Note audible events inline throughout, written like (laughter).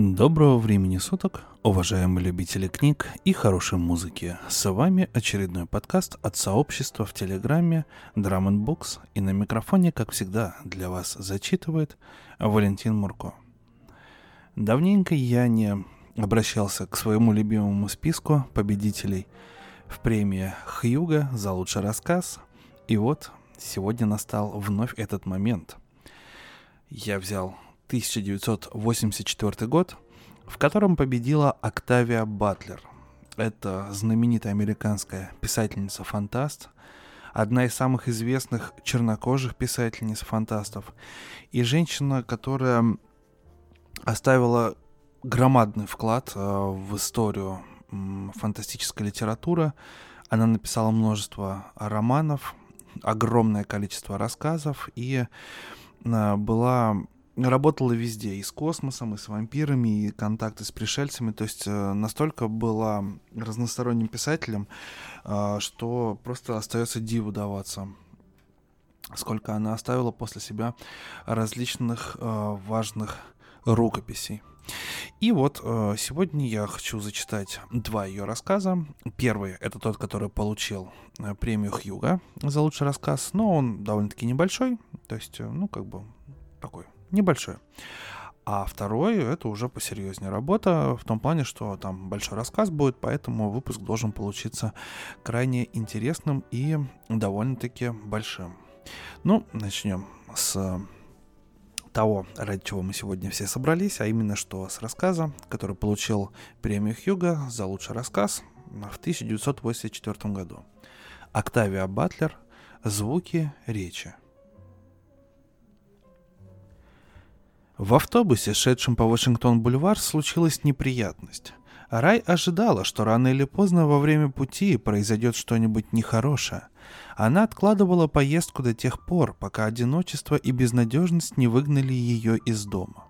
Доброго времени суток, уважаемые любители книг и хорошей музыки. С вами очередной подкаст от сообщества в Телеграме Drum Books и на микрофоне, как всегда, для вас зачитывает Валентин Мурко. Давненько я не обращался к своему любимому списку победителей в премии Хьюга за лучший рассказ. И вот сегодня настал вновь этот момент. Я взял 1984 год, в котором победила Октавия Батлер. Это знаменитая американская писательница-фантаст, одна из самых известных чернокожих писательниц-фантастов, и женщина, которая оставила громадный вклад э, в историю фантастической литературы. Она написала множество романов, огромное количество рассказов и э, была работала везде, и с космосом, и с вампирами, и контакты с пришельцами. То есть э, настолько была разносторонним писателем, э, что просто остается диву даваться сколько она оставила после себя различных э, важных рукописей. И вот э, сегодня я хочу зачитать два ее рассказа. Первый это тот, который получил э, премию Хьюга за лучший рассказ, но он довольно-таки небольшой, то есть, э, ну, как бы такой небольшое. А второй — это уже посерьезнее работа, в том плане, что там большой рассказ будет, поэтому выпуск должен получиться крайне интересным и довольно-таки большим. Ну, начнем с того, ради чего мы сегодня все собрались, а именно что с рассказа, который получил премию Хьюга за лучший рассказ в 1984 году. Октавия Батлер «Звуки речи». В автобусе, шедшем по Вашингтон-бульвар, случилась неприятность. Рай ожидала, что рано или поздно во время пути произойдет что-нибудь нехорошее. Она откладывала поездку до тех пор, пока одиночество и безнадежность не выгнали ее из дома.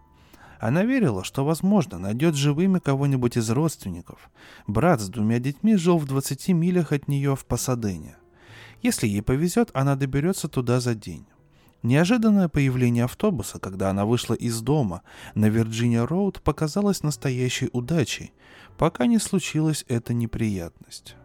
Она верила, что, возможно, найдет живыми кого-нибудь из родственников. Брат с двумя детьми жил в 20 милях от нее в Пасадене. Если ей повезет, она доберется туда за день. Неожиданное появление автобуса, когда она вышла из дома на Вирджиния-Роуд, показалось настоящей удачей, пока не случилась эта неприятность.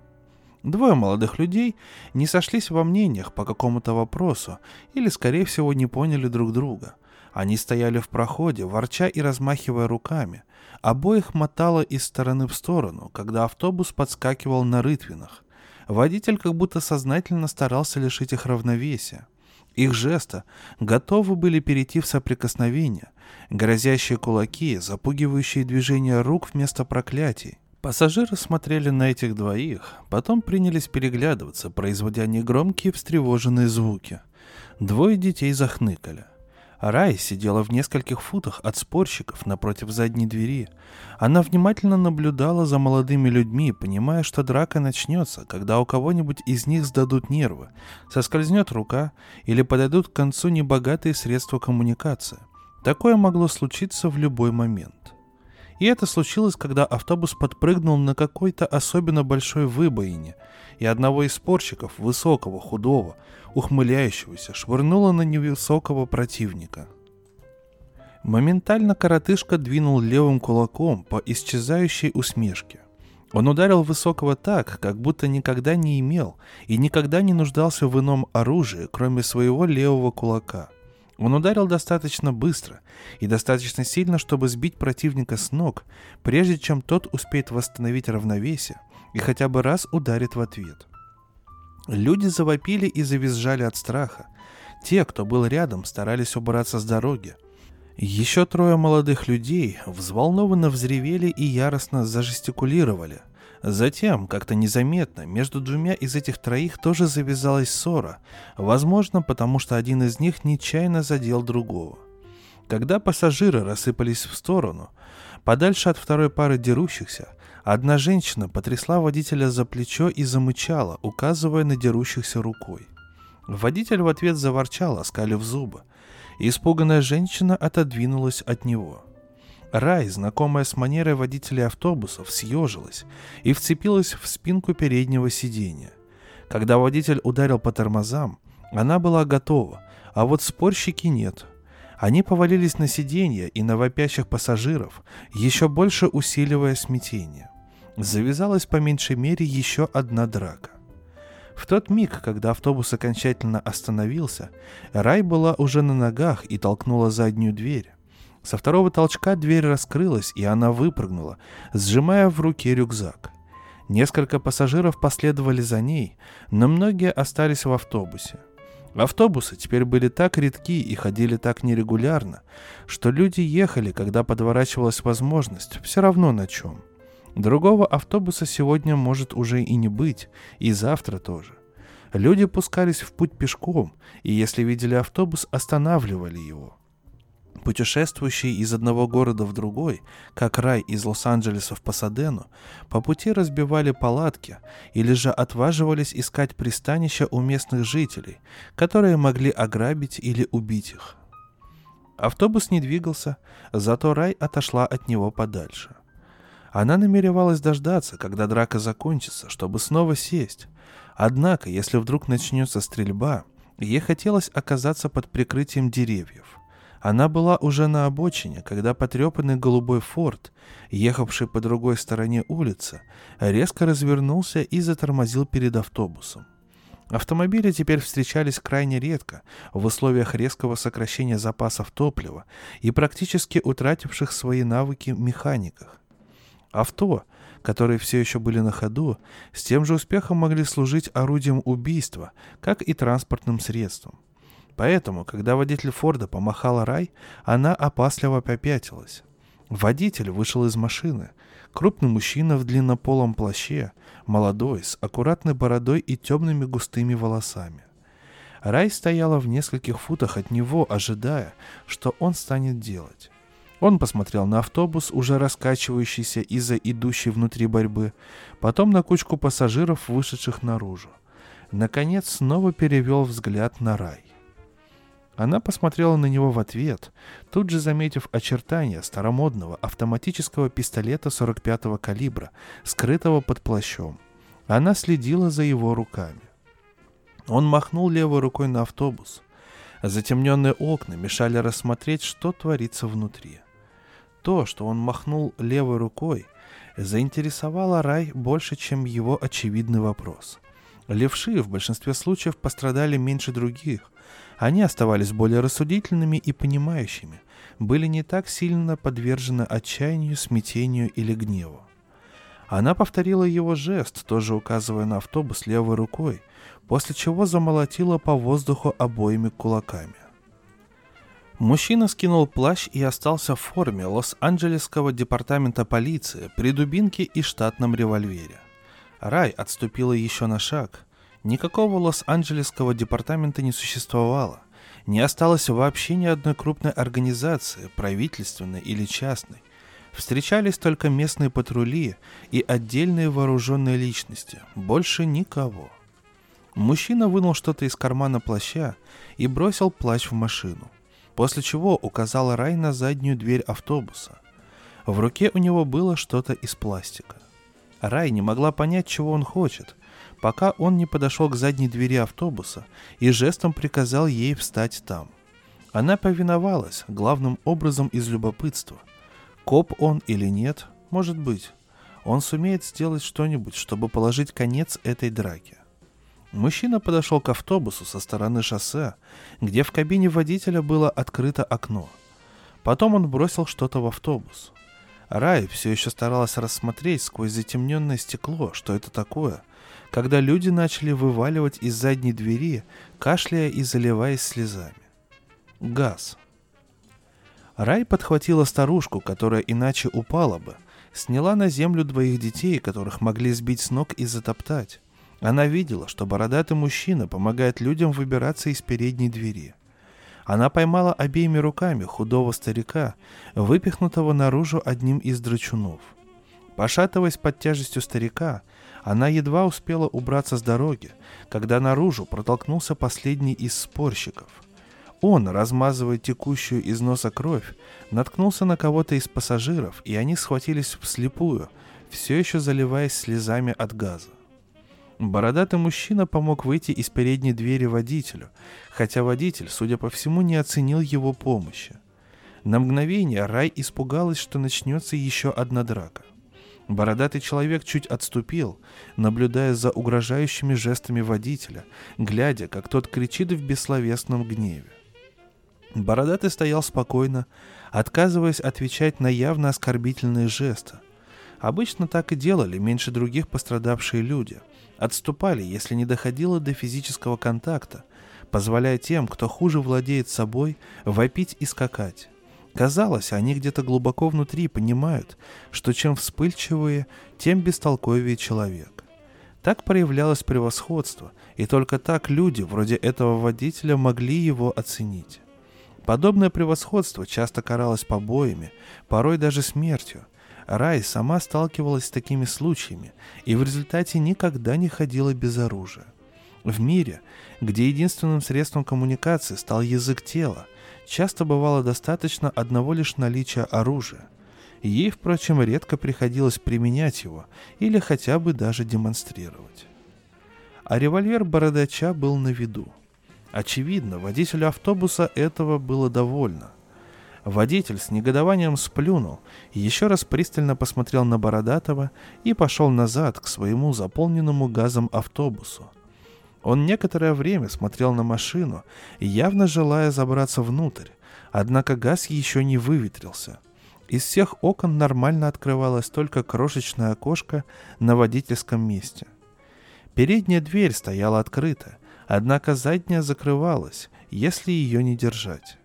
Двое молодых людей не сошлись во мнениях по какому-то вопросу или, скорее всего, не поняли друг друга. Они стояли в проходе, ворча и размахивая руками. Обоих мотало из стороны в сторону, когда автобус подскакивал на рытвинах. Водитель как будто сознательно старался лишить их равновесия. Их жесты готовы были перейти в соприкосновение, грозящие кулаки, запугивающие движения рук вместо проклятий. Пассажиры смотрели на этих двоих, потом принялись переглядываться, производя негромкие встревоженные звуки. Двое детей захныкали. Рай сидела в нескольких футах от спорщиков напротив задней двери. Она внимательно наблюдала за молодыми людьми, понимая, что драка начнется, когда у кого-нибудь из них сдадут нервы, соскользнет рука или подойдут к концу небогатые средства коммуникации. Такое могло случиться в любой момент. И это случилось, когда автобус подпрыгнул на какой-то особенно большой выбоине, и одного из спорщиков, высокого, худого, ухмыляющегося, швырнуло на невысокого противника. Моментально коротышка двинул левым кулаком по исчезающей усмешке. Он ударил высокого так, как будто никогда не имел и никогда не нуждался в ином оружии, кроме своего левого кулака. Он ударил достаточно быстро и достаточно сильно, чтобы сбить противника с ног, прежде чем тот успеет восстановить равновесие и хотя бы раз ударит в ответ – Люди завопили и завизжали от страха. Те, кто был рядом, старались убраться с дороги. Еще трое молодых людей взволнованно взревели и яростно зажестикулировали. Затем, как-то незаметно, между двумя из этих троих тоже завязалась ссора, возможно, потому что один из них нечаянно задел другого. Когда пассажиры рассыпались в сторону, подальше от второй пары дерущихся, Одна женщина потрясла водителя за плечо и замычала, указывая на дерущихся рукой. Водитель в ответ заворчал, оскалив зубы. Испуганная женщина отодвинулась от него. Рай, знакомая с манерой водителей автобусов, съежилась и вцепилась в спинку переднего сиденья. Когда водитель ударил по тормозам, она была готова, а вот спорщики нет. Они повалились на сиденья и на вопящих пассажиров, еще больше усиливая смятение. Завязалась по меньшей мере еще одна драка. В тот миг, когда автобус окончательно остановился, Рай была уже на ногах и толкнула заднюю дверь. Со второго толчка дверь раскрылась, и она выпрыгнула, сжимая в руке рюкзак. Несколько пассажиров последовали за ней, но многие остались в автобусе. Автобусы теперь были так редки и ходили так нерегулярно, что люди ехали, когда подворачивалась возможность, все равно на чем – Другого автобуса сегодня может уже и не быть, и завтра тоже. Люди пускались в путь пешком, и если видели автобус, останавливали его. Путешествующие из одного города в другой, как рай из Лос-Анджелеса в Пасадену, по пути разбивали палатки или же отваживались искать пристанище у местных жителей, которые могли ограбить или убить их. Автобус не двигался, зато рай отошла от него подальше. Она намеревалась дождаться, когда драка закончится, чтобы снова сесть. Однако, если вдруг начнется стрельба, ей хотелось оказаться под прикрытием деревьев. Она была уже на обочине, когда потрепанный голубой форт, ехавший по другой стороне улицы, резко развернулся и затормозил перед автобусом. Автомобили теперь встречались крайне редко в условиях резкого сокращения запасов топлива и практически утративших свои навыки механиках. Авто, которые все еще были на ходу, с тем же успехом могли служить орудием убийства, как и транспортным средством. Поэтому, когда водитель Форда помахал рай, она опасливо попятилась. Водитель вышел из машины. Крупный мужчина в длиннополом плаще, молодой, с аккуратной бородой и темными густыми волосами. Рай стояла в нескольких футах от него, ожидая, что он станет делать. Он посмотрел на автобус, уже раскачивающийся из-за идущей внутри борьбы, потом на кучку пассажиров, вышедших наружу. Наконец снова перевел взгляд на рай. Она посмотрела на него в ответ, тут же заметив очертания старомодного автоматического пистолета 45-го калибра, скрытого под плащом. Она следила за его руками. Он махнул левой рукой на автобус. Затемненные окна мешали рассмотреть, что творится внутри. То, что он махнул левой рукой, заинтересовало Рай больше, чем его очевидный вопрос. Левши в большинстве случаев пострадали меньше других. Они оставались более рассудительными и понимающими, были не так сильно подвержены отчаянию, смятению или гневу. Она повторила его жест, тоже указывая на автобус левой рукой, после чего замолотила по воздуху обоими кулаками. Мужчина скинул плащ и остался в форме Лос-Анджелесского департамента полиции при дубинке и штатном револьвере. Рай отступила еще на шаг. Никакого Лос-Анджелесского департамента не существовало. Не осталось вообще ни одной крупной организации, правительственной или частной. Встречались только местные патрули и отдельные вооруженные личности. Больше никого. Мужчина вынул что-то из кармана плаща и бросил плащ в машину после чего указал Рай на заднюю дверь автобуса. В руке у него было что-то из пластика. Рай не могла понять, чего он хочет, пока он не подошел к задней двери автобуса и жестом приказал ей встать там. Она повиновалась, главным образом из любопытства. Коп он или нет, может быть. Он сумеет сделать что-нибудь, чтобы положить конец этой драке. Мужчина подошел к автобусу со стороны шоссе, где в кабине водителя было открыто окно. Потом он бросил что-то в автобус. Рай все еще старалась рассмотреть сквозь затемненное стекло, что это такое, когда люди начали вываливать из задней двери, кашляя и заливаясь слезами. Газ. Рай подхватила старушку, которая иначе упала бы, сняла на землю двоих детей, которых могли сбить с ног и затоптать. Она видела, что бородатый мужчина помогает людям выбираться из передней двери. Она поймала обеими руками худого старика, выпихнутого наружу одним из драчунов. Пошатываясь под тяжестью старика, она едва успела убраться с дороги, когда наружу протолкнулся последний из спорщиков. Он, размазывая текущую из носа кровь, наткнулся на кого-то из пассажиров, и они схватились вслепую, все еще заливаясь слезами от газа. Бородатый мужчина помог выйти из передней двери водителю, хотя водитель, судя по всему, не оценил его помощи. На мгновение Рай испугалась, что начнется еще одна драка. Бородатый человек чуть отступил, наблюдая за угрожающими жестами водителя, глядя, как тот кричит в бессловесном гневе. Бородатый стоял спокойно, отказываясь отвечать на явно оскорбительные жесты. Обычно так и делали меньше других пострадавшие люди. Отступали, если не доходило до физического контакта, позволяя тем, кто хуже владеет собой, вопить и скакать. Казалось, они где-то глубоко внутри понимают, что чем вспыльчивее, тем бестолковее человек. Так проявлялось превосходство, и только так люди, вроде этого водителя, могли его оценить. Подобное превосходство часто каралось побоями, порой даже смертью. Рай сама сталкивалась с такими случаями и в результате никогда не ходила без оружия. В мире, где единственным средством коммуникации стал язык тела, часто бывало достаточно одного лишь наличия оружия. Ей, впрочем, редко приходилось применять его или хотя бы даже демонстрировать. А револьвер бородача был на виду. Очевидно, водителю автобуса этого было довольно. Водитель с негодованием сплюнул, еще раз пристально посмотрел на Бородатого и пошел назад к своему заполненному газом автобусу – он некоторое время смотрел на машину, явно желая забраться внутрь, однако газ еще не выветрился. Из всех окон нормально открывалось только крошечное окошко на водительском месте. Передняя дверь стояла открыта, однако задняя закрывалась, если ее не держать.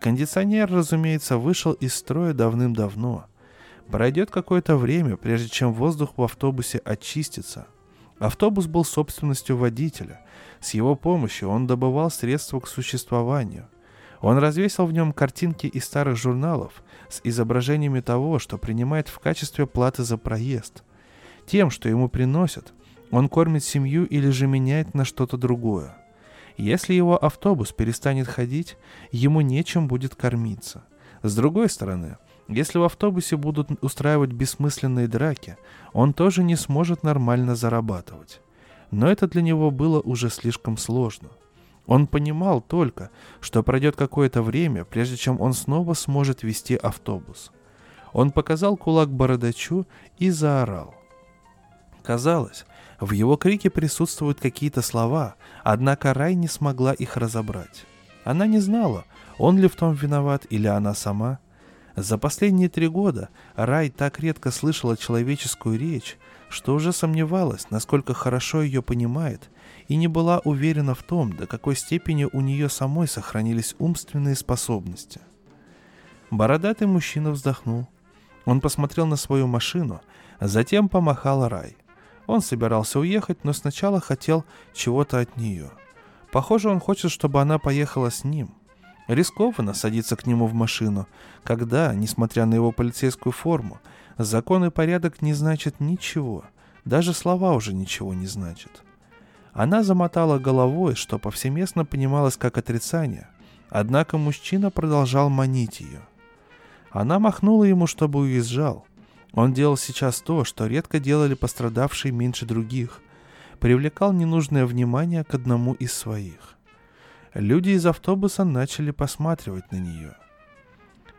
Кондиционер, разумеется, вышел из строя давным-давно. Пройдет какое-то время, прежде чем воздух в автобусе очистится – Автобус был собственностью водителя. С его помощью он добывал средства к существованию. Он развесил в нем картинки из старых журналов с изображениями того, что принимает в качестве платы за проезд. Тем, что ему приносят, он кормит семью или же меняет на что-то другое. Если его автобус перестанет ходить, ему нечем будет кормиться. С другой стороны, если в автобусе будут устраивать бессмысленные драки, он тоже не сможет нормально зарабатывать. Но это для него было уже слишком сложно. Он понимал только, что пройдет какое-то время, прежде чем он снова сможет вести автобус. Он показал кулак бородачу и заорал. Казалось, в его крике присутствуют какие-то слова, однако Рай не смогла их разобрать. Она не знала, он ли в том виноват или она сама – за последние три года Рай так редко слышала человеческую речь, что уже сомневалась, насколько хорошо ее понимает, и не была уверена в том, до какой степени у нее самой сохранились умственные способности. Бородатый мужчина вздохнул. Он посмотрел на свою машину, а затем помахал Рай. Он собирался уехать, но сначала хотел чего-то от нее. Похоже, он хочет, чтобы она поехала с ним. Рискованно садиться к нему в машину, когда, несмотря на его полицейскую форму, закон и порядок не значат ничего, даже слова уже ничего не значат. Она замотала головой, что повсеместно понималось как отрицание, однако мужчина продолжал манить ее. Она махнула ему, чтобы уезжал. Он делал сейчас то, что редко делали пострадавшие меньше других, привлекал ненужное внимание к одному из своих. Люди из автобуса начали посматривать на нее.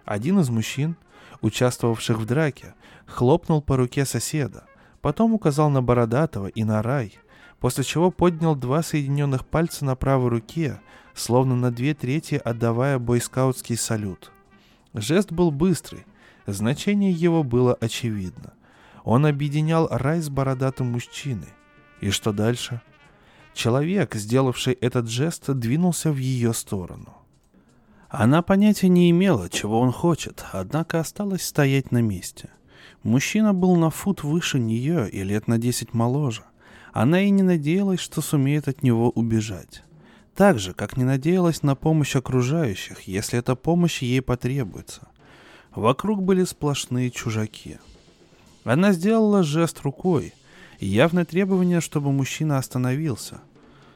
Один из мужчин, участвовавших в драке, хлопнул по руке соседа, потом указал на Бородатого и на рай, после чего поднял два соединенных пальца на правой руке, словно на две трети отдавая бойскаутский салют. Жест был быстрый, значение его было очевидно. Он объединял рай с бородатым мужчиной. И что дальше? Человек, сделавший этот жест, двинулся в ее сторону. Она понятия не имела, чего он хочет, однако осталась стоять на месте. Мужчина был на фут выше нее и лет на десять моложе. Она и не надеялась, что сумеет от него убежать. Так же, как не надеялась на помощь окружающих, если эта помощь ей потребуется. Вокруг были сплошные чужаки. Она сделала жест рукой, явное требование, чтобы мужчина остановился.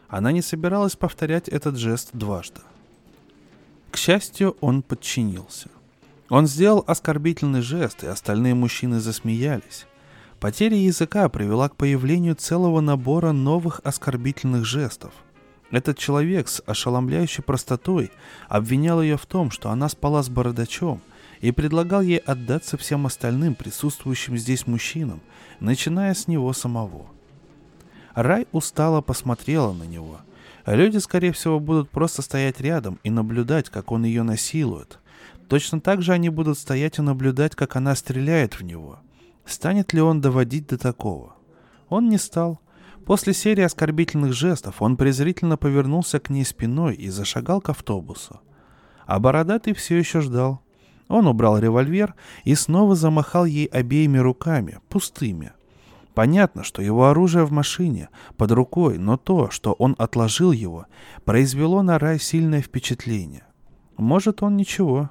Она не собиралась повторять этот жест дважды. К счастью, он подчинился. Он сделал оскорбительный жест, и остальные мужчины засмеялись. Потеря языка привела к появлению целого набора новых оскорбительных жестов. Этот человек с ошеломляющей простотой обвинял ее в том, что она спала с бородачом, и предлагал ей отдаться всем остальным присутствующим здесь мужчинам, начиная с него самого. Рай устало посмотрела на него. Люди, скорее всего, будут просто стоять рядом и наблюдать, как он ее насилует. Точно так же они будут стоять и наблюдать, как она стреляет в него. Станет ли он доводить до такого? Он не стал. После серии оскорбительных жестов он презрительно повернулся к ней спиной и зашагал к автобусу. А бородатый все еще ждал. Он убрал револьвер и снова замахал ей обеими руками, пустыми. Понятно, что его оружие в машине, под рукой, но то, что он отложил его, произвело на Рай сильное впечатление. Может, он ничего.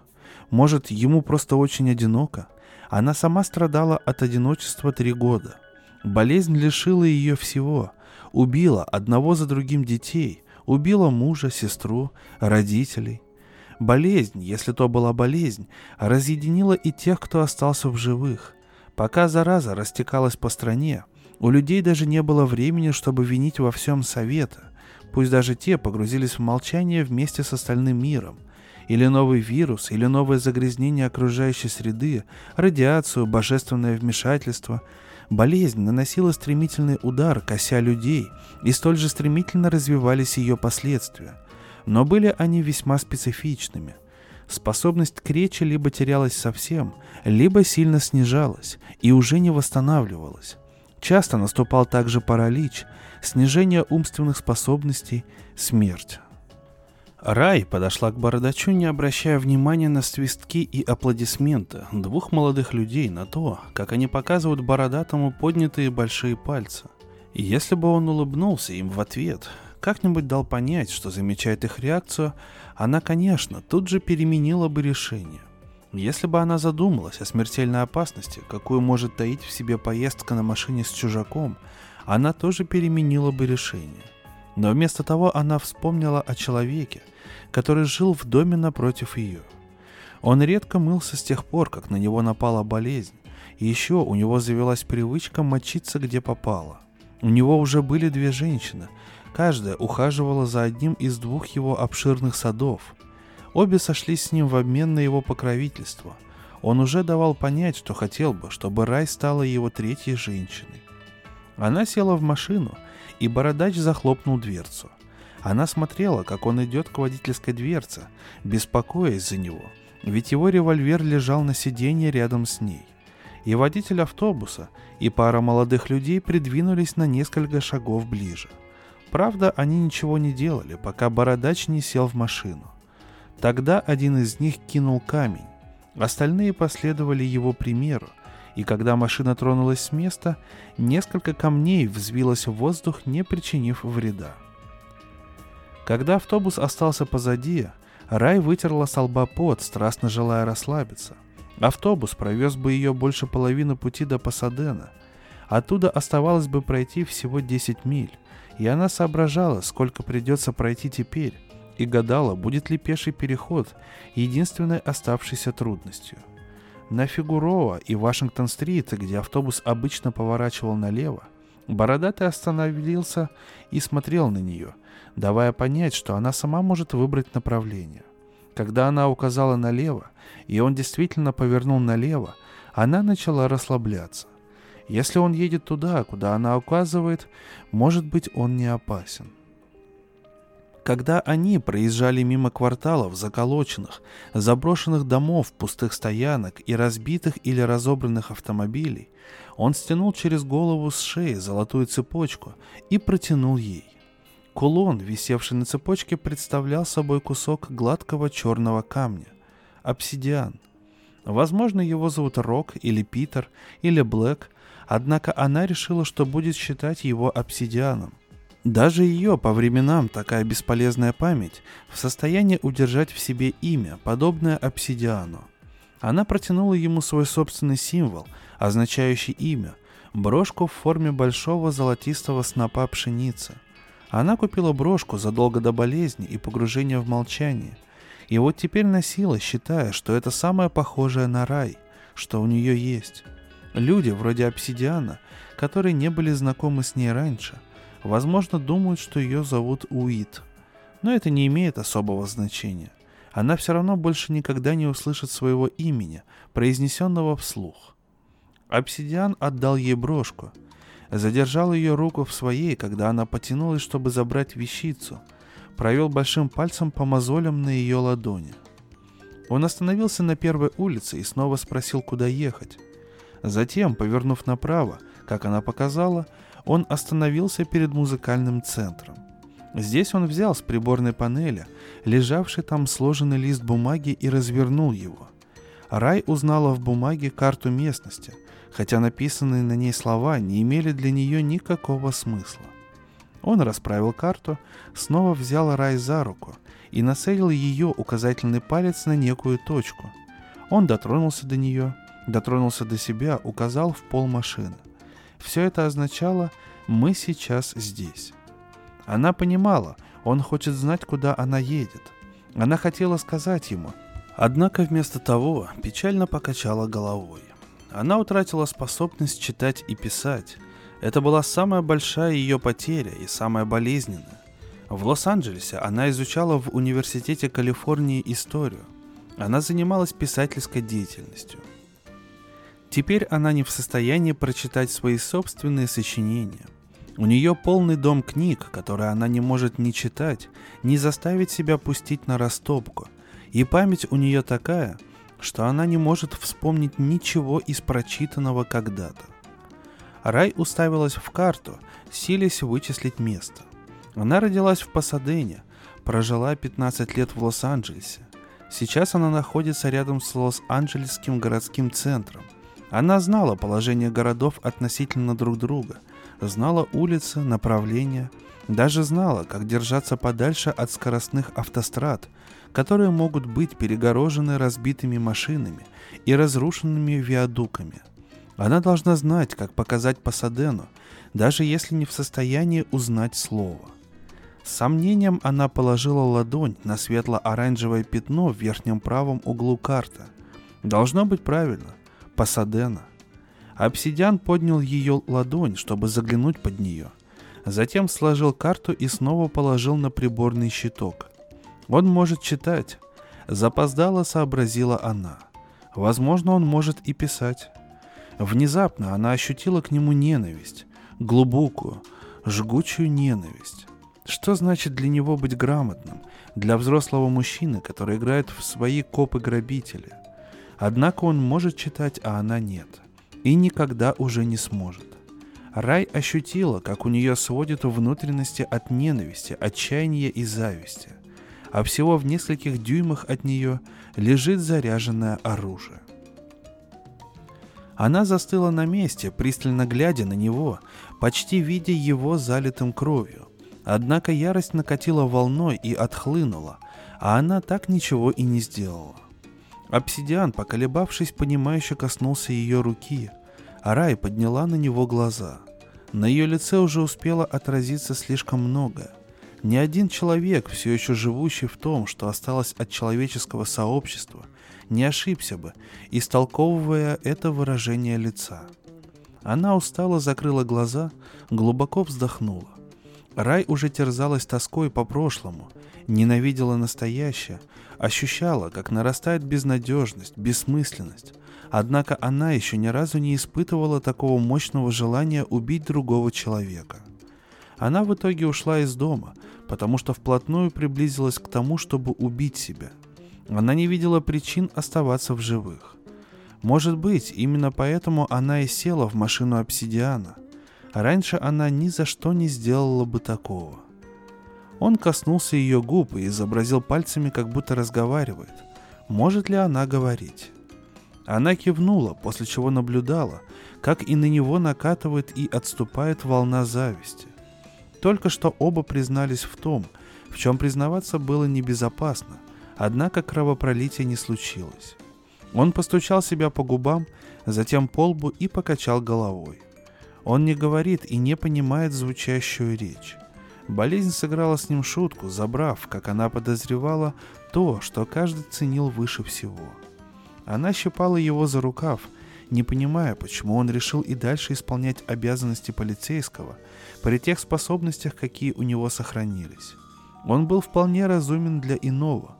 Может, ему просто очень одиноко. Она сама страдала от одиночества три года. Болезнь лишила ее всего. Убила одного за другим детей. Убила мужа, сестру, родителей. Болезнь, если то была болезнь, разъединила и тех, кто остался в живых. Пока зараза растекалась по стране, у людей даже не было времени, чтобы винить во всем совета. Пусть даже те погрузились в молчание вместе с остальным миром. Или новый вирус, или новое загрязнение окружающей среды, радиацию, божественное вмешательство. Болезнь наносила стремительный удар, кося людей, и столь же стремительно развивались ее последствия. Но были они весьма специфичными. Способность к речи либо терялась совсем, либо сильно снижалась и уже не восстанавливалась. Часто наступал также паралич, снижение умственных способностей, смерть. Рай подошла к бородачу, не обращая внимания на свистки и аплодисменты двух молодых людей на то, как они показывают бородатому поднятые большие пальцы. И если бы он улыбнулся им в ответ, как-нибудь дал понять, что замечает их реакцию, она, конечно, тут же переменила бы решение. Если бы она задумалась о смертельной опасности, какую может таить в себе поездка на машине с чужаком, она тоже переменила бы решение. Но вместо того она вспомнила о человеке, который жил в доме напротив ее. Он редко мылся с тех пор, как на него напала болезнь, и еще у него завелась привычка мочиться где попало. У него уже были две женщины, Каждая ухаживала за одним из двух его обширных садов. Обе сошлись с ним в обмен на его покровительство. Он уже давал понять, что хотел бы, чтобы Рай стала его третьей женщиной. Она села в машину, и бородач захлопнул дверцу. Она смотрела, как он идет к водительской дверце, беспокоясь за него, ведь его револьвер лежал на сиденье рядом с ней. И водитель автобуса, и пара молодых людей придвинулись на несколько шагов ближе – Правда, они ничего не делали, пока бородач не сел в машину. Тогда один из них кинул камень. Остальные последовали его примеру, и когда машина тронулась с места, несколько камней взвилось в воздух, не причинив вреда. Когда автобус остался позади, Рай вытерла с лба пот, страстно желая расслабиться. Автобус провез бы ее больше половины пути до Пасадена. Оттуда оставалось бы пройти всего 10 миль и она соображала, сколько придется пройти теперь, и гадала, будет ли пеший переход единственной оставшейся трудностью. На Фигурова и Вашингтон-стрит, где автобус обычно поворачивал налево, Бородатый остановился и смотрел на нее, давая понять, что она сама может выбрать направление. Когда она указала налево, и он действительно повернул налево, она начала расслабляться. Если он едет туда, куда она указывает, может быть, он не опасен. Когда они проезжали мимо кварталов, заколоченных, заброшенных домов, пустых стоянок и разбитых или разобранных автомобилей, он стянул через голову с шеи золотую цепочку и протянул ей. Кулон, висевший на цепочке, представлял собой кусок гладкого черного камня – обсидиан. Возможно, его зовут Рок или Питер или Блэк, Однако она решила, что будет считать его обсидианом. Даже ее по временам такая бесполезная память в состоянии удержать в себе имя, подобное обсидиану. Она протянула ему свой собственный символ, означающий имя, брошку в форме большого золотистого снопа пшеницы. Она купила брошку задолго до болезни и погружения в молчание. И вот теперь носила, считая, что это самое похожее на рай, что у нее есть. Люди вроде обсидиана, которые не были знакомы с ней раньше, возможно, думают, что ее зовут Уит. Но это не имеет особого значения. Она все равно больше никогда не услышит своего имени, произнесенного вслух. Обсидиан отдал ей брошку, задержал ее руку в своей, когда она потянулась, чтобы забрать вещицу, провел большим пальцем по мозолям на ее ладони. Он остановился на первой улице и снова спросил, куда ехать. Затем, повернув направо, как она показала, он остановился перед музыкальным центром. Здесь он взял с приборной панели лежавший там сложенный лист бумаги и развернул его. Рай узнала в бумаге карту местности, хотя написанные на ней слова не имели для нее никакого смысла. Он расправил карту, снова взял Рай за руку и нацелил ее указательный палец на некую точку. Он дотронулся до нее, дотронулся до себя, указал в пол машины. Все это означало «мы сейчас здесь». Она понимала, он хочет знать, куда она едет. Она хотела сказать ему, однако вместо того печально покачала головой. Она утратила способность читать и писать. Это была самая большая ее потеря и самая болезненная. В Лос-Анджелесе она изучала в Университете Калифорнии историю. Она занималась писательской деятельностью. Теперь она не в состоянии прочитать свои собственные сочинения. У нее полный дом книг, которые она не может ни читать, ни заставить себя пустить на растопку. И память у нее такая, что она не может вспомнить ничего из прочитанного когда-то. Рай уставилась в карту, силясь вычислить место. Она родилась в Пасадене, прожила 15 лет в Лос-Анджелесе. Сейчас она находится рядом с Лос-Анджелесским городским центром. Она знала положение городов относительно друг друга, знала улицы, направления, даже знала, как держаться подальше от скоростных автострад, которые могут быть перегорожены разбитыми машинами и разрушенными виадуками. Она должна знать, как показать Пасадену, даже если не в состоянии узнать слово. С сомнением она положила ладонь на светло-оранжевое пятно в верхнем правом углу карты. Должно быть правильно – Пасадена. Обсидиан поднял ее ладонь, чтобы заглянуть под нее. Затем сложил карту и снова положил на приборный щиток. Он может читать. Запоздало сообразила она. Возможно, он может и писать. Внезапно она ощутила к нему ненависть. Глубокую, жгучую ненависть. Что значит для него быть грамотным? Для взрослого мужчины, который играет в свои копы-грабители – Однако он может читать, а она нет. И никогда уже не сможет. Рай ощутила, как у нее сводит внутренности от ненависти, отчаяния и зависти. А всего в нескольких дюймах от нее лежит заряженное оружие. Она застыла на месте, пристально глядя на него, почти видя его залитым кровью. Однако ярость накатила волной и отхлынула, а она так ничего и не сделала. Обсидиан, поколебавшись, понимающе коснулся ее руки, а Рай подняла на него глаза. На ее лице уже успело отразиться слишком много. Ни один человек, все еще живущий в том, что осталось от человеческого сообщества, не ошибся бы, истолковывая это выражение лица. Она устало закрыла глаза, глубоко вздохнула. Рай уже терзалась тоской по прошлому, ненавидела настоящее, ощущала, как нарастает безнадежность, бессмысленность. Однако она еще ни разу не испытывала такого мощного желания убить другого человека. Она в итоге ушла из дома, потому что вплотную приблизилась к тому, чтобы убить себя. Она не видела причин оставаться в живых. Может быть, именно поэтому она и села в машину обсидиана. Раньше она ни за что не сделала бы такого. Он коснулся ее губ и изобразил пальцами, как будто разговаривает. Может ли она говорить? Она кивнула, после чего наблюдала, как и на него накатывает и отступает волна зависти. Только что оба признались в том, в чем признаваться было небезопасно, однако кровопролития не случилось. Он постучал себя по губам, затем по лбу и покачал головой. Он не говорит и не понимает звучащую речь. Болезнь сыграла с ним шутку, забрав, как она подозревала, то, что каждый ценил выше всего. Она щипала его за рукав, не понимая, почему он решил и дальше исполнять обязанности полицейского при тех способностях, какие у него сохранились. Он был вполне разумен для иного.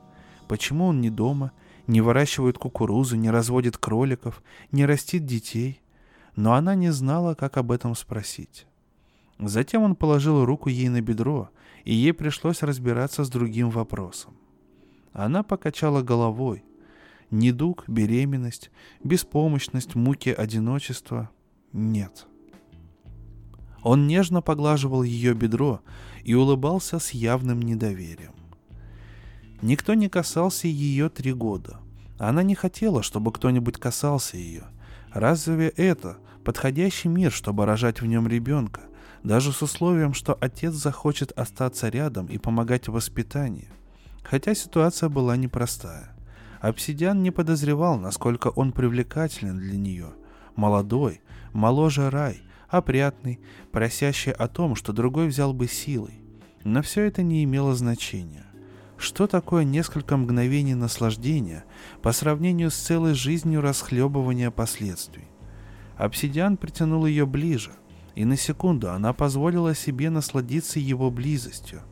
Почему он не дома, не выращивает кукурузу, не разводит кроликов, не растит детей? Но она не знала, как об этом спросить. Затем он положил руку ей на бедро, и ей пришлось разбираться с другим вопросом. Она покачала головой. Недуг, беременность, беспомощность, муки одиночества — нет. Он нежно поглаживал ее бедро и улыбался с явным недоверием. Никто не касался ее три года. Она не хотела, чтобы кто-нибудь касался ее. Разве это подходящий мир, чтобы рожать в нем ребенка, даже с условием, что отец захочет остаться рядом и помогать в воспитании. Хотя ситуация была непростая. Обсидиан не подозревал, насколько он привлекателен для нее. Молодой, моложе рай, опрятный, просящий о том, что другой взял бы силой. Но все это не имело значения. Что такое несколько мгновений наслаждения по сравнению с целой жизнью расхлебывания последствий? Обсидиан притянул ее ближе, и на секунду она позволила себе насладиться его близостью.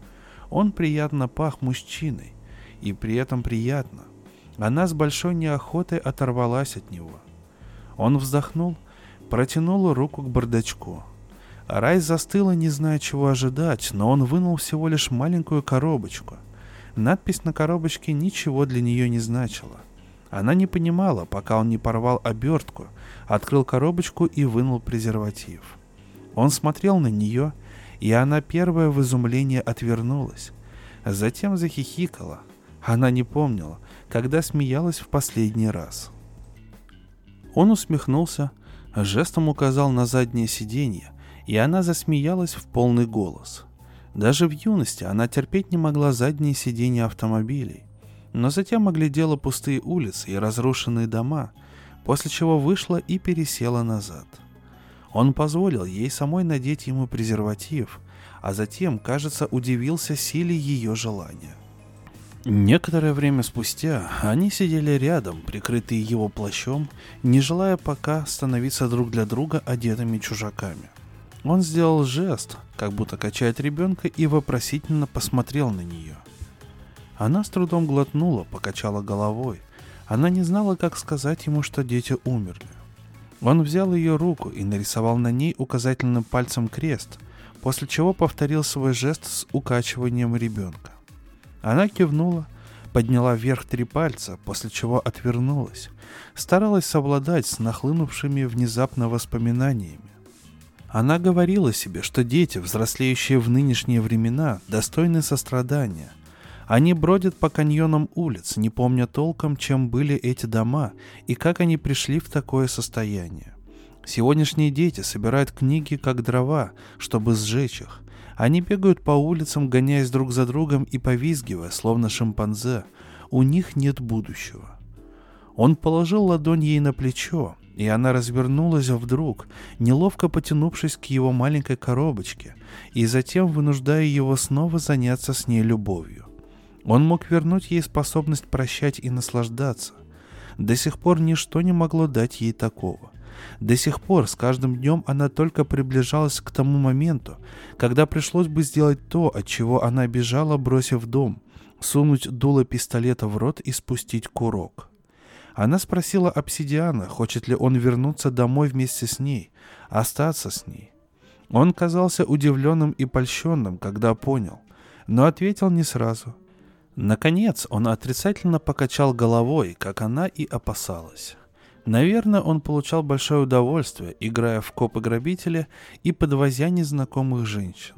Он приятно пах мужчиной, и при этом приятно. Она с большой неохотой оторвалась от него. Он вздохнул, протянул руку к бардачку. Рай застыла, не зная, чего ожидать, но он вынул всего лишь маленькую коробочку. Надпись на коробочке ничего для нее не значила. Она не понимала, пока он не порвал обертку, открыл коробочку и вынул презерватив. Он смотрел на нее, и она первая в изумлении отвернулась. Затем захихикала. Она не помнила, когда смеялась в последний раз. Он усмехнулся, жестом указал на заднее сиденье, и она засмеялась в полный голос. Даже в юности она терпеть не могла задние сиденья автомобилей, но затем оглядела пустые улицы и разрушенные дома, после чего вышла и пересела назад – он позволил ей самой надеть ему презерватив, а затем, кажется, удивился силе ее желания. Некоторое время спустя они сидели рядом, прикрытые его плащом, не желая пока становиться друг для друга одетыми чужаками. Он сделал жест, как будто качает ребенка, и вопросительно посмотрел на нее. Она с трудом глотнула, покачала головой. Она не знала, как сказать ему, что дети умерли. Он взял ее руку и нарисовал на ней указательным пальцем крест, после чего повторил свой жест с укачиванием ребенка. Она кивнула, подняла вверх три пальца, после чего отвернулась, старалась совладать с нахлынувшими внезапно воспоминаниями. Она говорила себе, что дети, взрослеющие в нынешние времена, достойны сострадания – они бродят по каньонам улиц, не помня толком, чем были эти дома и как они пришли в такое состояние. Сегодняшние дети собирают книги как дрова, чтобы сжечь их. Они бегают по улицам, гоняясь друг за другом и повизгивая, словно шимпанзе. У них нет будущего. Он положил ладонь ей на плечо, и она развернулась вдруг, неловко потянувшись к его маленькой коробочке, и затем вынуждая его снова заняться с ней любовью. Он мог вернуть ей способность прощать и наслаждаться. До сих пор ничто не могло дать ей такого. До сих пор с каждым днем она только приближалась к тому моменту, когда пришлось бы сделать то, от чего она бежала, бросив дом, сунуть дуло пистолета в рот и спустить курок. Она спросила обсидиана, хочет ли он вернуться домой вместе с ней, остаться с ней. Он казался удивленным и польщенным, когда понял, но ответил не сразу. Наконец он отрицательно покачал головой, как она и опасалась. Наверное, он получал большое удовольствие, играя в копы-грабители и подвозя незнакомых женщин.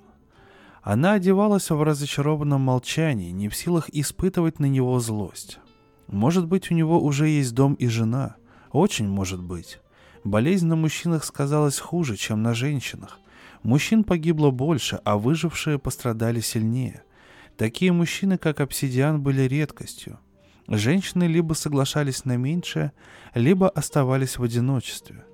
Она одевалась в разочарованном молчании, не в силах испытывать на него злость. Может быть, у него уже есть дом и жена. Очень может быть. Болезнь на мужчинах сказалась хуже, чем на женщинах. Мужчин погибло больше, а выжившие пострадали сильнее – Такие мужчины, как обсидиан, были редкостью. Женщины либо соглашались на меньшее, либо оставались в одиночестве.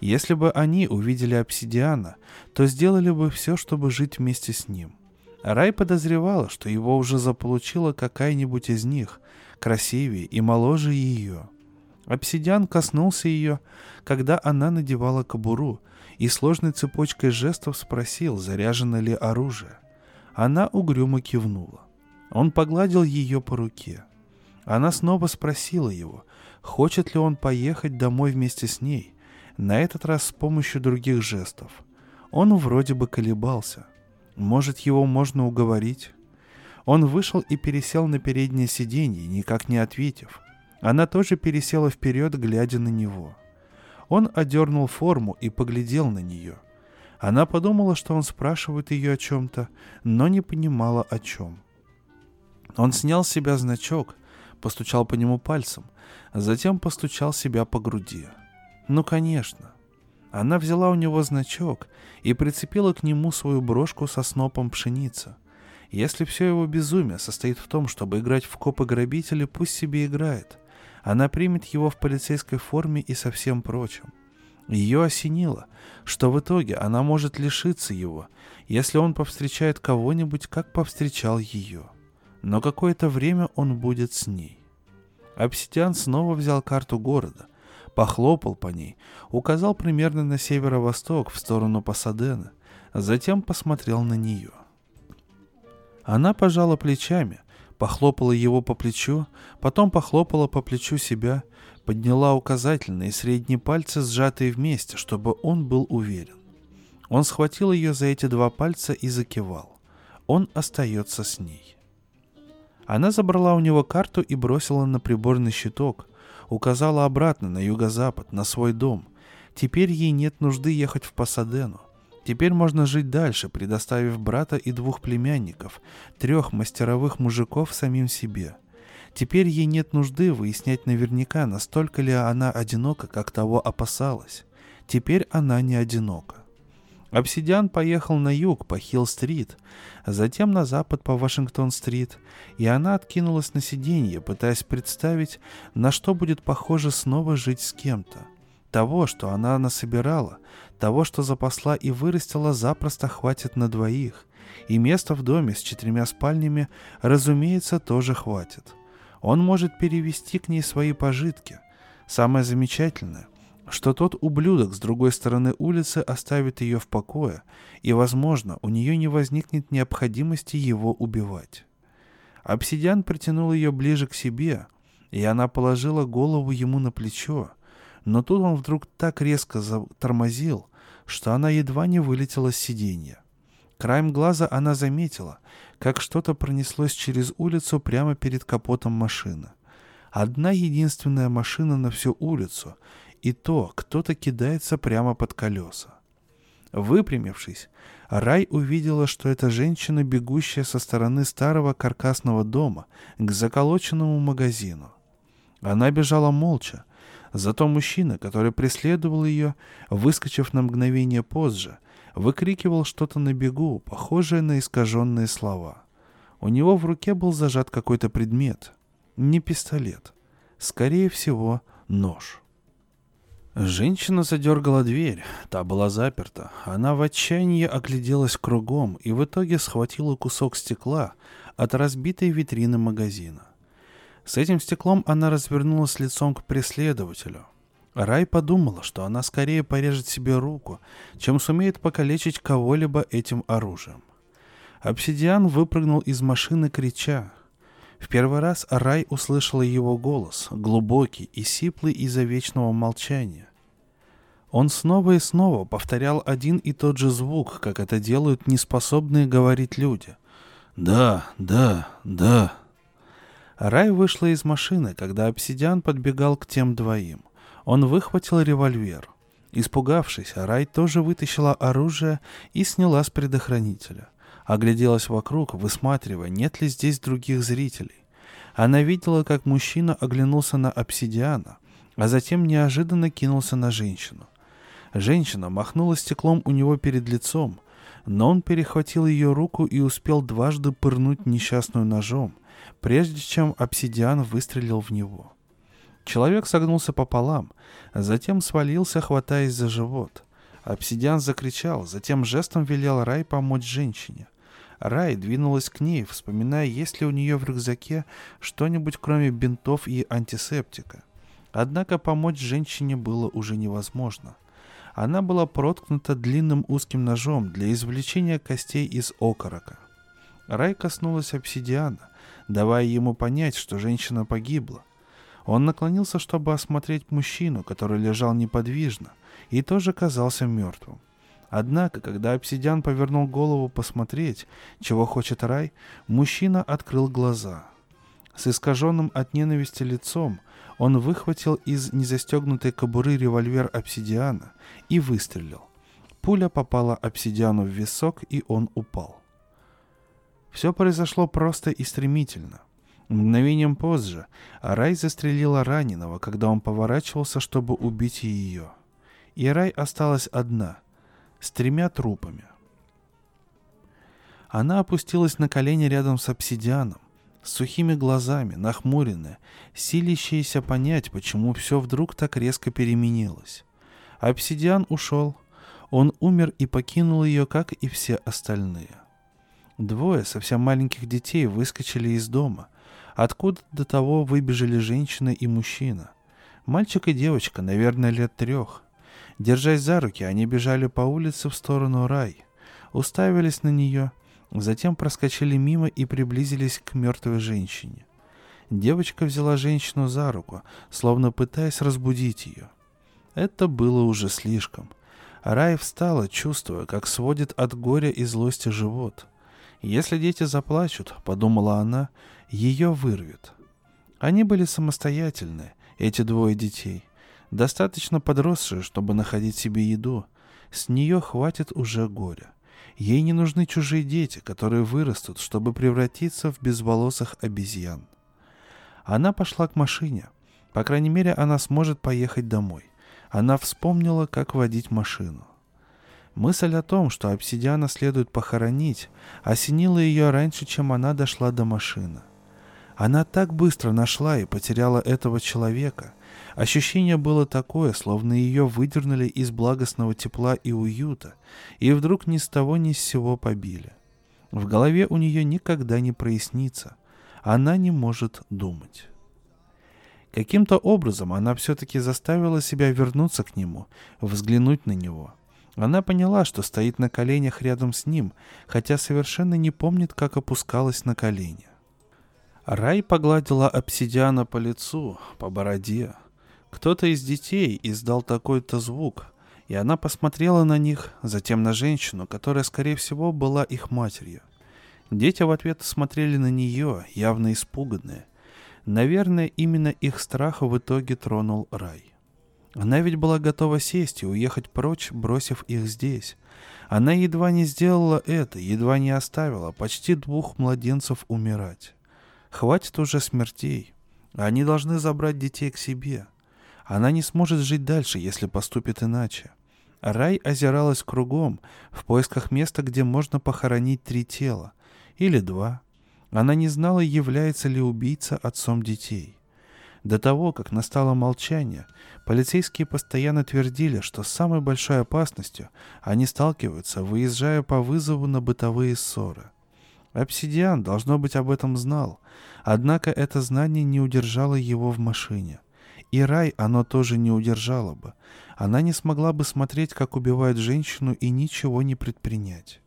Если бы они увидели обсидиана, то сделали бы все, чтобы жить вместе с ним. Рай подозревала, что его уже заполучила какая-нибудь из них, красивее и моложе ее. Обсидиан коснулся ее, когда она надевала кобуру, и сложной цепочкой жестов спросил, заряжено ли оружие. Она угрюмо кивнула. Он погладил ее по руке. Она снова спросила его, хочет ли он поехать домой вместе с ней, на этот раз с помощью других жестов. Он вроде бы колебался. Может, его можно уговорить? Он вышел и пересел на переднее сиденье, никак не ответив. Она тоже пересела вперед, глядя на него. Он одернул форму и поглядел на нее. Она подумала, что он спрашивает ее о чем-то, но не понимала о чем. Он снял с себя значок, постучал по нему пальцем, затем постучал себя по груди. Ну, конечно. Она взяла у него значок и прицепила к нему свою брошку со снопом пшеницы. Если все его безумие состоит в том, чтобы играть в копы-грабители, пусть себе играет. Она примет его в полицейской форме и со всем прочим. Ее осенило, что в итоге она может лишиться его, если он повстречает кого-нибудь, как повстречал ее. Но какое-то время он будет с ней. Обсидиан снова взял карту города, похлопал по ней, указал примерно на северо-восток в сторону Пасадена, затем посмотрел на нее. Она пожала плечами, похлопала его по плечу, потом похлопала по плечу себя, подняла указательные и средние пальцы, сжатые вместе, чтобы он был уверен. Он схватил ее за эти два пальца и закивал. Он остается с ней. Она забрала у него карту и бросила на приборный щиток, указала обратно на юго-запад, на свой дом. Теперь ей нет нужды ехать в Пасадену. Теперь можно жить дальше, предоставив брата и двух племянников, трех мастеровых мужиков самим себе. Теперь ей нет нужды выяснять наверняка, настолько ли она одинока, как того опасалась. Теперь она не одинока. Обсидиан поехал на юг по Хилл-стрит, затем на запад по Вашингтон-стрит, и она откинулась на сиденье, пытаясь представить, на что будет похоже снова жить с кем-то. Того, что она насобирала, того, что запасла и вырастила, запросто хватит на двоих, и места в доме с четырьмя спальнями, разумеется, тоже хватит. Он может перевести к ней свои пожитки. Самое замечательное, что тот ублюдок с другой стороны улицы оставит ее в покое, и, возможно, у нее не возникнет необходимости его убивать. Обсидиан притянул ее ближе к себе, и она положила голову ему на плечо, но тут он вдруг так резко затормозил, что она едва не вылетела с сиденья. Краем глаза она заметила, как что-то пронеслось через улицу прямо перед капотом машины. Одна единственная машина на всю улицу, и то кто-то кидается прямо под колеса. Выпрямившись, Рай увидела, что это женщина, бегущая со стороны старого каркасного дома к заколоченному магазину. Она бежала молча, зато мужчина, который преследовал ее, выскочив на мгновение позже, выкрикивал что-то на бегу, похожее на искаженные слова. У него в руке был зажат какой-то предмет. Не пистолет. Скорее всего, нож. Женщина задергала дверь, та была заперта. Она в отчаянии огляделась кругом и в итоге схватила кусок стекла от разбитой витрины магазина. С этим стеклом она развернулась лицом к преследователю. Рай подумала, что она скорее порежет себе руку, чем сумеет покалечить кого-либо этим оружием. Обсидиан выпрыгнул из машины, крича. В первый раз Рай услышала его голос, глубокий и сиплый из-за вечного молчания. Он снова и снова повторял один и тот же звук, как это делают неспособные говорить люди. «Да, да, да». Рай вышла из машины, когда обсидиан подбегал к тем двоим. Он выхватил револьвер. Испугавшись, Рай тоже вытащила оружие и сняла с предохранителя. Огляделась вокруг, высматривая, нет ли здесь других зрителей. Она видела, как мужчина оглянулся на обсидиана, а затем неожиданно кинулся на женщину. Женщина махнула стеклом у него перед лицом, но он перехватил ее руку и успел дважды пырнуть несчастную ножом, прежде чем обсидиан выстрелил в него. Человек согнулся пополам, затем свалился, хватаясь за живот. Обсидиан закричал, затем жестом велел Рай помочь женщине. Рай двинулась к ней, вспоминая, есть ли у нее в рюкзаке что-нибудь кроме бинтов и антисептика. Однако помочь женщине было уже невозможно. Она была проткнута длинным узким ножом для извлечения костей из окорока. Рай коснулась обсидиана, давая ему понять, что женщина погибла. Он наклонился, чтобы осмотреть мужчину, который лежал неподвижно, и тоже казался мертвым. Однако, когда обсидиан повернул голову посмотреть, чего хочет рай, мужчина открыл глаза. С искаженным от ненависти лицом он выхватил из незастегнутой кобуры револьвер обсидиана и выстрелил. Пуля попала обсидиану в висок, и он упал. Все произошло просто и стремительно. Мгновением позже Рай застрелила раненого, когда он поворачивался, чтобы убить ее. И Рай осталась одна, с тремя трупами. Она опустилась на колени рядом с обсидианом, с сухими глазами, нахмуренная, силящаяся понять, почему все вдруг так резко переменилось. Обсидиан ушел. Он умер и покинул ее, как и все остальные. Двое совсем маленьких детей выскочили из дома, откуда до того выбежали женщина и мужчина. Мальчик и девочка, наверное, лет трех. Держась за руки, они бежали по улице в сторону рай, уставились на нее, затем проскочили мимо и приблизились к мертвой женщине. Девочка взяла женщину за руку, словно пытаясь разбудить ее. Это было уже слишком. Рай встала, чувствуя, как сводит от горя и злости живот. Если дети заплачут, подумала она, ее вырвет. Они были самостоятельны, эти двое детей — достаточно подросшая, чтобы находить себе еду. С нее хватит уже горя. Ей не нужны чужие дети, которые вырастут, чтобы превратиться в безволосых обезьян. Она пошла к машине. По крайней мере, она сможет поехать домой. Она вспомнила, как водить машину. Мысль о том, что обсидиана следует похоронить, осенила ее раньше, чем она дошла до машины. Она так быстро нашла и потеряла этого человека, Ощущение было такое, словно ее выдернули из благостного тепла и уюта, и вдруг ни с того ни с сего побили. В голове у нее никогда не прояснится. Она не может думать. Каким-то образом она все-таки заставила себя вернуться к нему, взглянуть на него. Она поняла, что стоит на коленях рядом с ним, хотя совершенно не помнит, как опускалась на колени. Рай погладила обсидиана по лицу, по бороде, кто-то из детей издал такой-то звук, и она посмотрела на них, затем на женщину, которая, скорее всего, была их матерью. Дети в ответ смотрели на нее, явно испуганные. Наверное, именно их страх в итоге тронул рай. Она ведь была готова сесть и уехать прочь, бросив их здесь. Она едва не сделала это, едва не оставила почти двух младенцев умирать. Хватит уже смертей. Они должны забрать детей к себе. Она не сможет жить дальше, если поступит иначе. Рай озиралась кругом, в поисках места, где можно похоронить три тела. Или два. Она не знала, является ли убийца отцом детей. До того, как настало молчание, полицейские постоянно твердили, что с самой большой опасностью они сталкиваются, выезжая по вызову на бытовые ссоры. Обсидиан, должно быть, об этом знал, однако это знание не удержало его в машине. И рай оно тоже не удержало бы. Она не смогла бы смотреть, как убивают женщину и ничего не предпринять.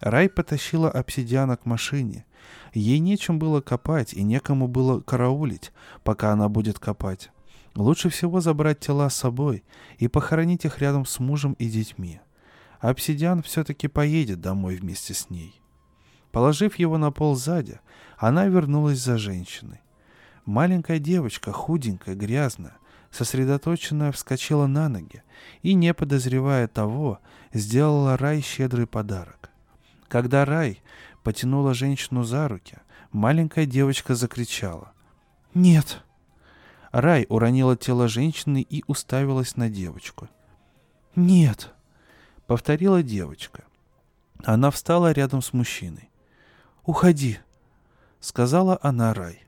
Рай потащила обсидиана к машине. Ей нечем было копать и некому было караулить, пока она будет копать. Лучше всего забрать тела с собой и похоронить их рядом с мужем и детьми. Обсидиан все-таки поедет домой вместе с ней. Положив его на пол сзади, она вернулась за женщиной. Маленькая девочка, худенькая, грязная, сосредоточенная, вскочила на ноги и, не подозревая того, сделала Рай щедрый подарок. Когда Рай потянула женщину за руки, маленькая девочка закричала. «Нет!» Рай уронила тело женщины и уставилась на девочку. «Нет!» — повторила девочка. Она встала рядом с мужчиной. «Уходи!» — сказала она Рай.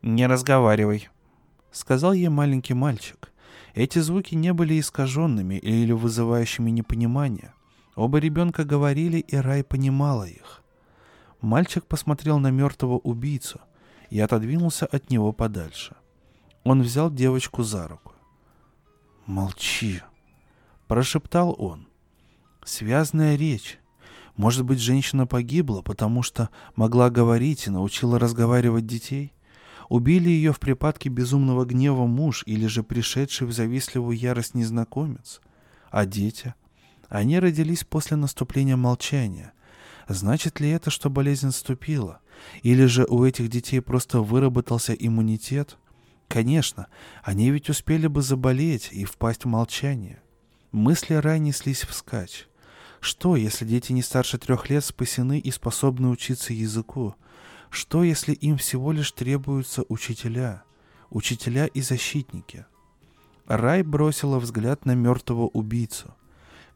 «Не разговаривай», — сказал ей маленький мальчик. Эти звуки не были искаженными или вызывающими непонимание. Оба ребенка говорили, и Рай понимала их. Мальчик посмотрел на мертвого убийцу и отодвинулся от него подальше. Он взял девочку за руку. «Молчи!» – прошептал он. «Связная речь. Может быть, женщина погибла, потому что могла говорить и научила разговаривать детей? Убили ее в припадке безумного гнева муж или же пришедший в завистливую ярость незнакомец? А дети? Они родились после наступления молчания. Значит ли это, что болезнь наступила? Или же у этих детей просто выработался иммунитет? Конечно, они ведь успели бы заболеть и впасть в молчание. Мысли Рай неслись вскачь. Что, если дети не старше трех лет спасены и способны учиться языку? Что, если им всего лишь требуются учителя? Учителя и защитники? Рай бросила взгляд на мертвого убийцу.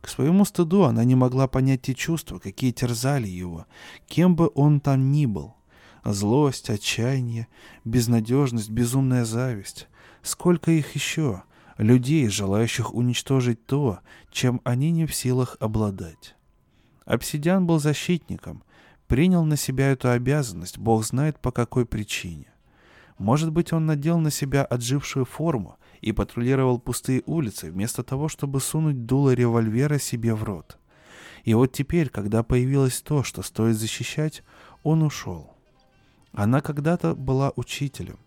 К своему стыду она не могла понять те чувства, какие терзали его, кем бы он там ни был. Злость, отчаяние, безнадежность, безумная зависть. Сколько их еще? Людей, желающих уничтожить то, чем они не в силах обладать. Обсидиан был защитником, принял на себя эту обязанность, бог знает по какой причине. Может быть, он надел на себя отжившую форму и патрулировал пустые улицы, вместо того, чтобы сунуть дуло револьвера себе в рот. И вот теперь, когда появилось то, что стоит защищать, он ушел. Она когда-то была учителем,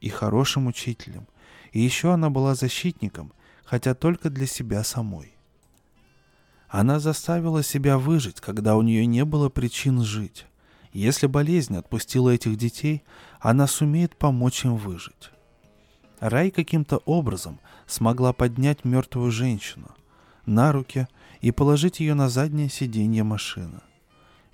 и хорошим учителем, и еще она была защитником, хотя только для себя самой. Она заставила себя выжить, когда у нее не было причин жить. Если болезнь отпустила этих детей, она сумеет помочь им выжить. Рай каким-то образом смогла поднять мертвую женщину на руки и положить ее на заднее сиденье машины.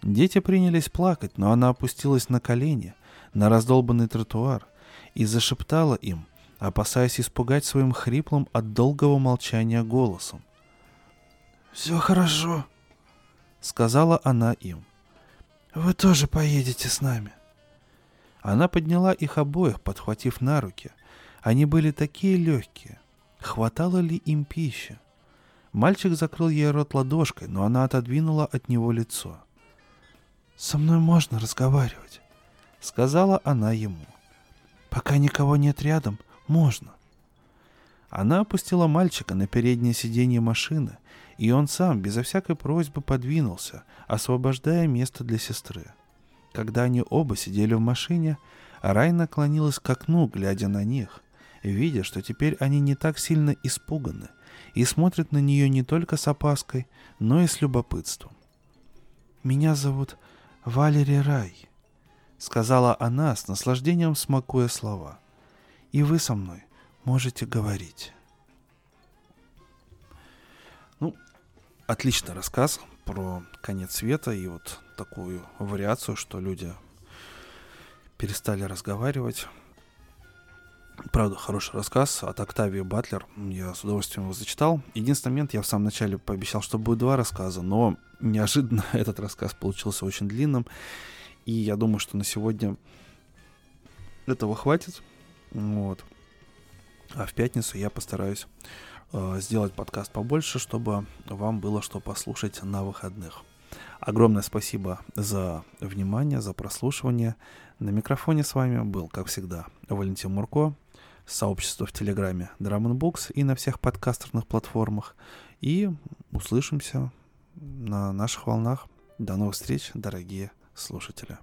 Дети принялись плакать, но она опустилась на колени, на раздолбанный тротуар, и зашептала им, опасаясь испугать своим хриплым от долгого молчания голосом. «Все хорошо», — сказала она им. «Вы тоже поедете с нами». Она подняла их обоих, подхватив на руки — они были такие легкие. Хватало ли им пищи? Мальчик закрыл ей рот ладошкой, но она отодвинула от него лицо. «Со мной можно разговаривать», — сказала она ему. «Пока никого нет рядом, можно». Она опустила мальчика на переднее сиденье машины, и он сам, безо всякой просьбы, подвинулся, освобождая место для сестры. Когда они оба сидели в машине, Рай наклонилась к окну, глядя на них видя, что теперь они не так сильно испуганы и смотрят на нее не только с опаской, но и с любопытством. «Меня зовут Валерия Рай», — сказала она с наслаждением смакуя слова. «И вы со мной можете говорить». Ну, отличный рассказ про конец света и вот такую вариацию, что люди перестали разговаривать Правда, хороший рассказ от Октавии Батлер. Я с удовольствием его зачитал. Единственный момент, я в самом начале пообещал, что будет два рассказа, но неожиданно (laughs) этот рассказ получился очень длинным. И я думаю, что на сегодня этого хватит. Вот. А в пятницу я постараюсь э, сделать подкаст побольше, чтобы вам было что послушать на выходных. Огромное спасибо за внимание, за прослушивание. На микрофоне с вами был, как всегда, Валентин Мурко сообщество в Телеграме Drum Books и на всех подкастерных платформах. И услышимся на наших волнах. До новых встреч, дорогие слушатели.